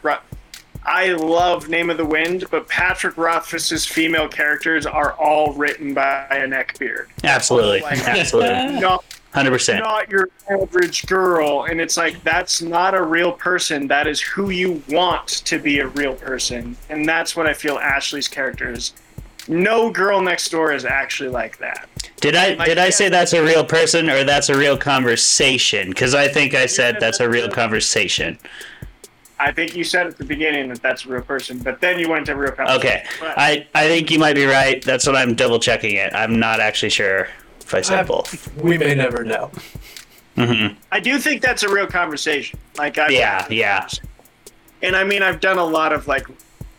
I love Name of the Wind, but Patrick Rothfuss's female characters are all written by a neckbeard. Absolutely, Like- absolutely, Not hundred percent. not your average girl and it's like that's not a real person that is who you want to be a real person and that's what i feel ashley's character is no girl next door is actually like that Did I did I say that's a real person or that's a real conversation? Because I think I said that's a real conversation. i think you said at the beginning that that's a real person but then you went to real conversation. Okay, But- I I think you might be right. That's what I'm double checking it. I'm not actually sure if I said I- both. We may never know. hmm i do think that's a real conversation like i Yeah, yeah. and i mean i've done a lot of like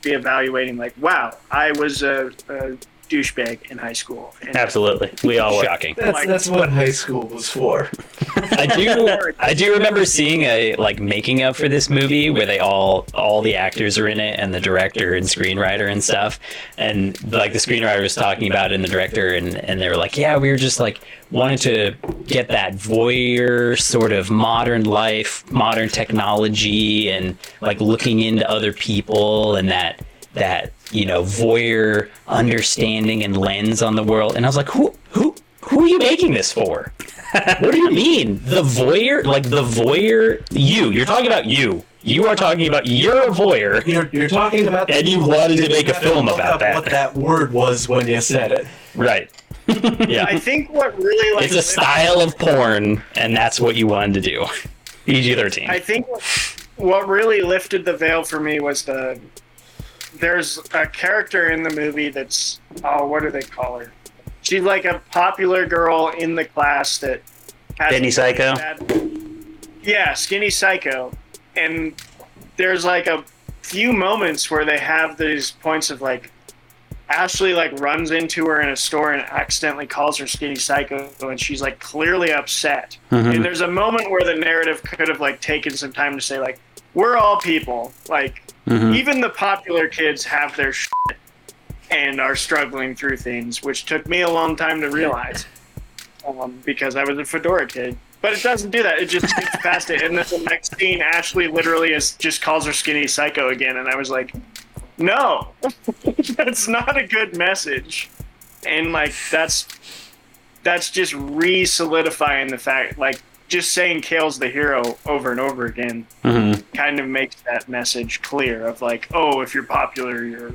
reevaluating like wow i was a, a douchebag in high school and Absolutely, we all were. Shocking. That's that's what high school was for. I do. I do remember seeing a like making of for this movie where they all all the actors are in it and the director and screenwriter and stuff. And like the screenwriter was talking about it and the director and and they were like, yeah, we were just like wanted to get that voyeur sort of modern life, modern technology, and like looking into other people and that that you know voyeur understanding and lens on the world. And I was like, who who who are you making this for? what do you mean? The voyeur? Like the voyeur? You. You're talking about you. You are talking about you're a voyeur. You're, you're talking about. And you wanted to make a film about that. What that word was when you said it. Right. yeah. i think what really like It's a style of porn, and that's what you wanted to do. PG 13. I think what really lifted the veil for me was the there's a character in the movie that's oh what do they call her? She's like a popular girl in the class that has Skinny Psycho? bad- yeah, skinny psycho, and there's like a few moments where they have these points of like Ashley like runs into her in a store and accidentally calls her skinny psycho, and she's like clearly upset. Mhm. And there's a moment where the narrative could have like taken some time to say like, we're all people. Like Mhm. even the popular kids have their shit and are struggling through things, which took me a long time to realize um, because I was a fedora kid. But it doesn't do that. It just gets past it. And then the next scene, Ashley literally is just calls her skinny psycho again, and I was like, no, that's not a good message. And like that's that's just re-solidifying the fact, like just saying Kale's the hero over and over again Mhm. kind of makes that message clear of like, oh, if you're popular, you're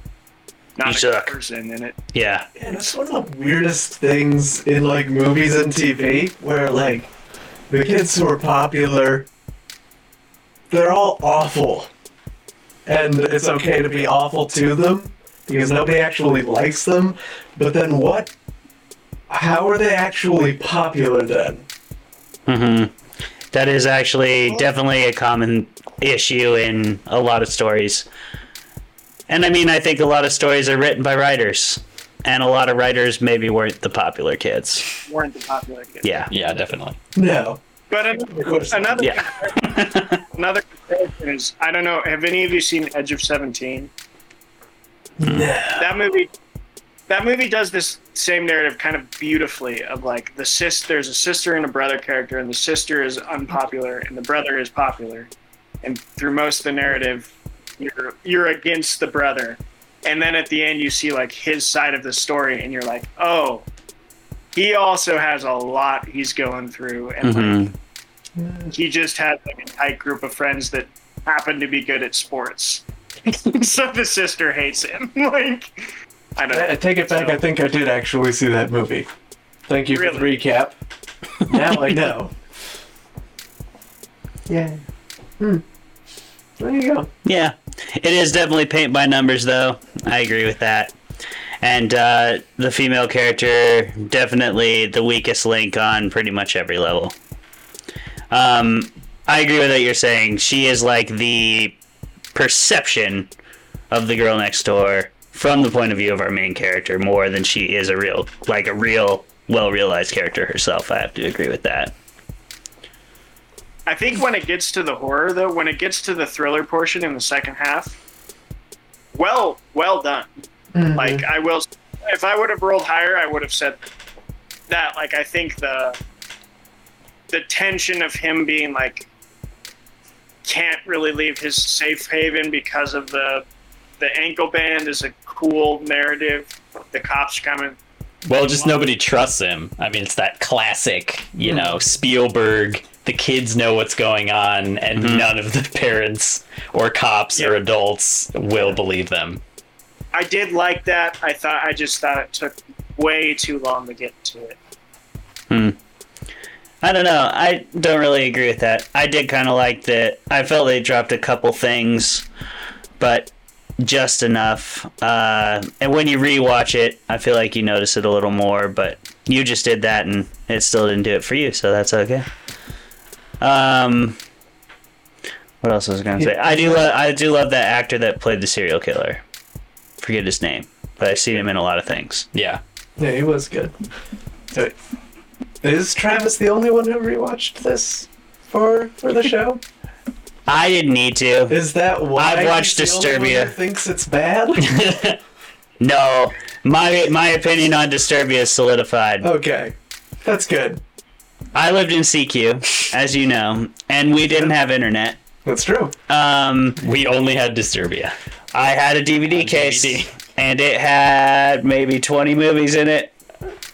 not You a suck. good person, in it Yeah. And it's one of the weirdest things in like movies and TV where like the kids who are popular, they're all awful. And it's okay to be awful to them because nobody actually likes them. But then what? How are they actually popular then? Hmm That is actually definitely a common issue in a lot of stories. And I mean, I think a lot of stories are written by writers. And a lot of writers maybe weren't the popular kids. weren't the popular kids. Yeah. Yeah, definitely. No. But an- another Yeah. another comparison is I don't know. Have any of you seen Edge of Seventeen? No. That movie. That movie does this same narrative kind of beautifully of like the sis there's a sister and a brother character and the sister is unpopular and the brother is popular. And through most of the narrative you're you're against the brother. And then at the end you see like his side of the story and you're like oh he also has a lot he's going through. And Mhm. like he just has like a tight group of friends that happen to be good at sports. So the sister hates him. Like i don't know I I take it back. I think I did actually see that movie. Thank you for the Really? recap. now I know. Yeah. Hmm. There you go. Yeah, it is definitely paint by numbers, though. I agree with that. And uh, the female character definitely the weakest link on pretty much every level. Um, I agree with what you're saying. She is like the perception of the girl next door from the point of view of our main character more than she is a real, like a real, well realized character herself. I have to agree with that. I think when it gets to the horror, though, when it gets to the thriller portion in the second half, well, well done. Mm-hmm. Like I will, if I would have rolled higher, I would have said that. Like I think the the tension of him being like can't really leave his safe haven because of the the ankle band is a cool narrative. The cops coming. Well, just nobody trusts him. I mean, it's that classic, you know, Spielberg. The kids know what's going on, and none of the parents or cops or adults will believe them. I did like that. I thought I just thought it took way too long to get to it. Hmm. I don't know. I don't really agree with that. I did kind of like that. I felt they dropped a couple things, but just enough. Uh, and when you rewatch it, I feel like you notice it a little more. But you just did that, and it still didn't do it for you, so that's okay. Um, what else was I gonna say? I do. Lo- I do love that actor that played the serial killer. Forget his name, but I've seen him in a lot of things. Yeah. Yeah, he was good. So, is Travis the only one who rewatched this for for the show? I didn't need to. Is that why I've watched he's the only one Disturbia. who thinks it's bad? No, my my opinion on Disturbia is solidified. okay, that's good. I lived in CQ, as you know, and we didn't have internet. That's true. Um, We only had Disturbia. I had a DVD case, DVD. and it had maybe 20 movies in it,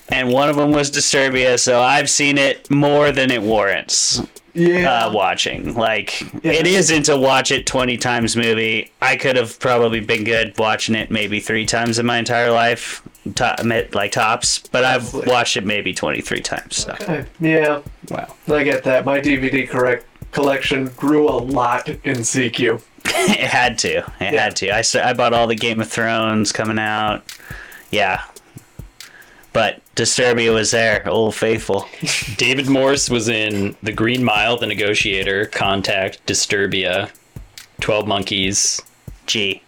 and one of them was Disturbia, so I've seen it more than it warrants Yeah. uh, watching. Like, it isn't a watch it 20 times movie. I could have probably been good watching it maybe three times in my entire life, like tops, but I've watched it maybe 23 times. So. Okay, yeah, Wow. I get that. My DVD correct collection grew a lot in CQ. it had to. It Yeah. had to. I I bought all the Game of Thrones coming out. Yeah. But Disturbia was there, old faithful. David Morse was in The Green Mile, The Negotiator, Contact, Disturbia, 12 Monkeys, G.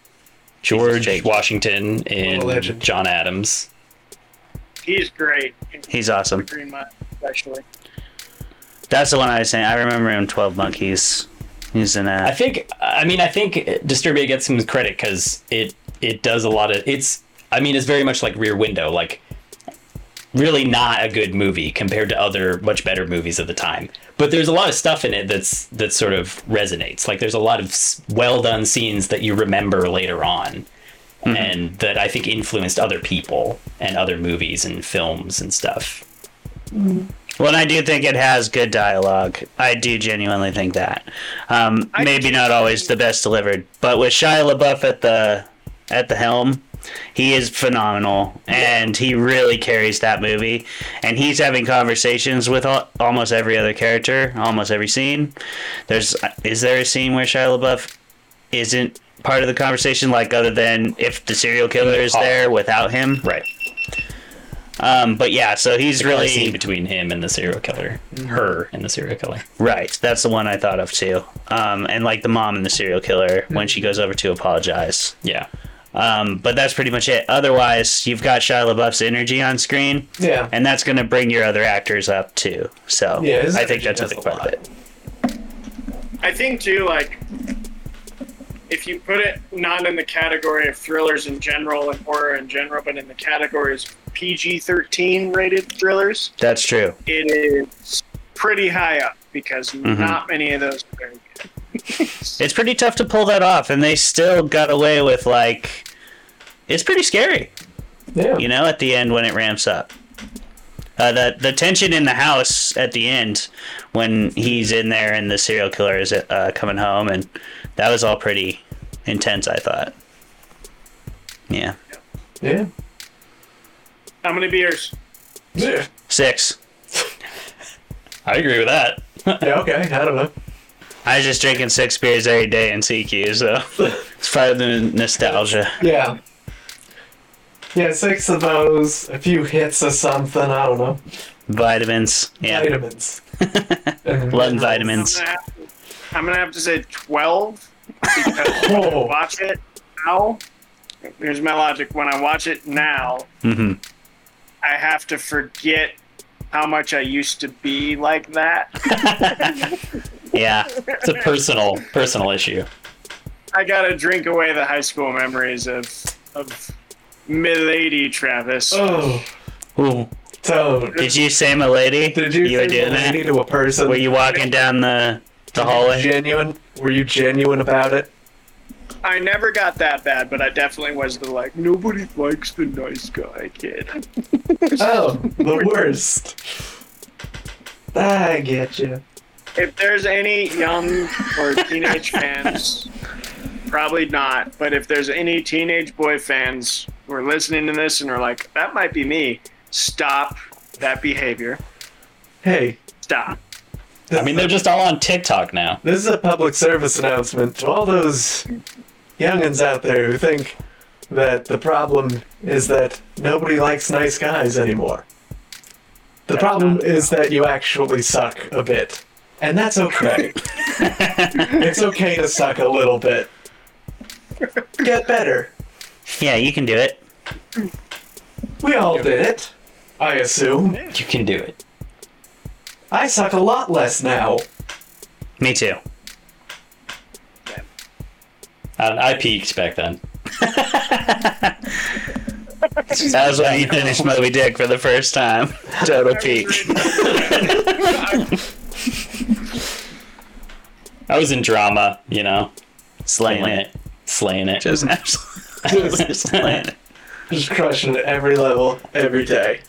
George Washington in What a legend. John Adams. He's great. He's awesome. Green Mile, especially. That's the one I was saying. I remember him 12 Monkeys. He's in I a. think I mean, I think Disturbia gets some credit because it it does a lot of it's. I mean, it's very much like Rear Window, like really not a good movie compared to other much better movies of the time. But there's a lot of stuff in it that's that sort of resonates. Like there's a lot of well done scenes that you remember later on, and that I think influenced other people and other movies and films and stuff. Well, and I do think it has good dialogue. I do genuinely think that. Um, maybe not always the best delivered, but with Shia LaBeouf at the at the helm, he is phenomenal, and he really carries that movie. And he's having conversations with al- almost every other character, almost every scene. There's is there a scene where Shia LaBeouf isn't part of the conversation, like other than if the serial killer is there without him? Right. Um, but yeah, so he's Really really scene between him and the serial killer, her and the serial killer. Right, that's the one I thought of too. Um, and like the mom and the serial killer when she goes over to apologize. Yeah. Um, but that's pretty much it. Otherwise, you've got Shia LaBeouf's energy on screen, Yeah. and that's going to bring your other actors up too. So Yeah, I think that's a does big part of lot. it. I think too, like if you put it not in the category of thrillers in general and horror in general, but in the categories of PG-13 rated thrillers, That's true. it is pretty high up because Mm-hmm. not many of those are very good. It's pretty tough to pull that off, and they still got away with like. It's pretty scary, Yeah. you know, at the end when it ramps up. Uh, the the tension in the house at the end when he's in there and the serial killer is uh, coming home, and that was all pretty intense. I thought. Yeah, Yeah. How many beers? Yeah. six. I agree with that. Yeah, okay. I don't know. I was just drinking six beers every day in CQ, so it's part of the nostalgia. Yeah. Yeah, six of those, a few hits of something, I don't know. Vitamins, yeah, Vitamins. And lung I'm vitamins. gonna, have to, I'm gonna have to say twelve because Oh. watch it now. Here's my logic: when I watch it now, hmm I have to forget how much I used to be like that. Yeah, It's a personal personal issue. I gotta drink away the high school memories of of milady Travis. Oh, Ooh. so Did you say Milady? did you, you were say doing lady that? to a person? Were you walking down the the hallway? genuine? Were you genuine about it? I never got that bad, but I definitely was the like nobody likes the nice guy kid. Oh, the worst. I get you. If there's any young or teenage fans, probably not. But if there's any teenage boy fans who are listening to this and are like, "That might be me," stop that behavior. Hey, Stop. this I mean, they're a- just all on TikTok now. This is a public service announcement to all those youngins out there who think that the problem is that nobody likes nice guys anymore. The problem is that you actually suck a bit. And that's okay. it's okay to suck a little bit. Get better. Yeah, you can do it. We all did it. I assume. You can do it. I suck a lot less now. Me too. I, I peaked back then. That was when you finished Moby Dick for the first time. Total peak. I was in drama, you know, Slaying slaying it. it, slaying it. Just absolutely slaying it. Just crushing it every level, every day.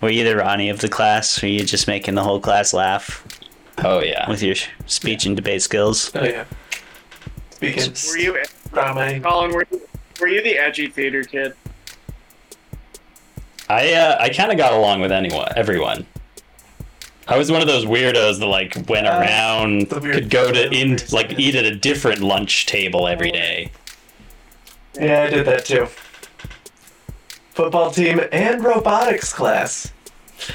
Were you the Ronnie of the class? Were you just making the whole class laugh Oh yeah. with your sh- speech and debate skills? Oh yeah. Speaking Were you, drama. Colin? Were you, were you the edgy theater kid? I uh, I kind of got along with anyone, everyone. I was one of those weirdos that like went Uh, around, could go to in like eat at a different lunch table every day. Yeah, I did that too. Football team and robotics class.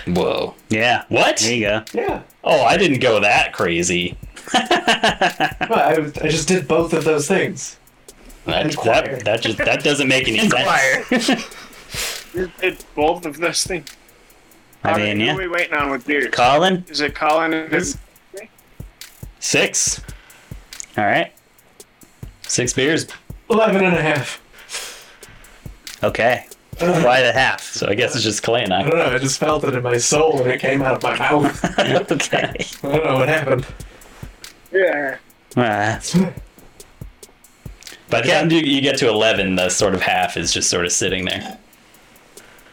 Whoa. Yeah. What? There you go. Yeah. Oh, I didn't go that crazy. Well, I, I just did both of those things. That, Inquire. that, that just that doesn't make any sense. You did both of those things. I mean, Who yeah. are we waiting on with beers? Colin? Is it Colin? and It's- Six. All right. Six beers. 11 and a half. Okay. Why the half? So I guess it's just Clay and I I. don't know, I just felt it in my soul when it came out of my mouth. okay. I don't know what happened. Yeah. Uh, By the time you, you get to 11, the sort of half is just sort of sitting there.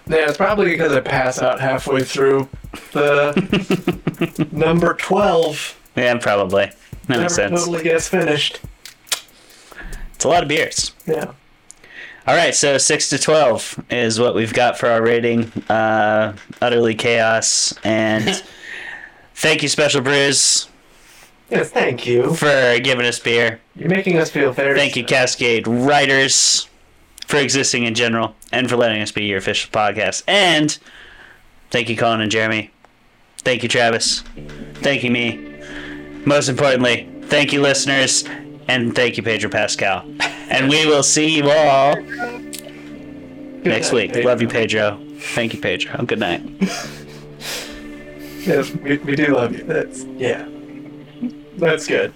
Yeah, it's probably because I pass out halfway through the number 12. yeah, probably. That Never makes sense. totally gets finished. It's a lot of beers. Yeah. All right, so six to twelve is what we've got for our rating. Uh, utterly chaos, and thank you, Special Brews, Yes, thank you. for giving us beer. You're making us feel very Thank you, Cascade Writers, for existing in general and for letting us be your official podcast. And thank you, Colin and Jeremy. Thank you, Travis. Thank you, me. Most importantly, thank you, listeners, and thank you, Pedro Pascal. And we will see you all next week. Love you, Pedro. Thank you, Pedro. Good night. Yes, we, we do love you. That's yeah. That's good.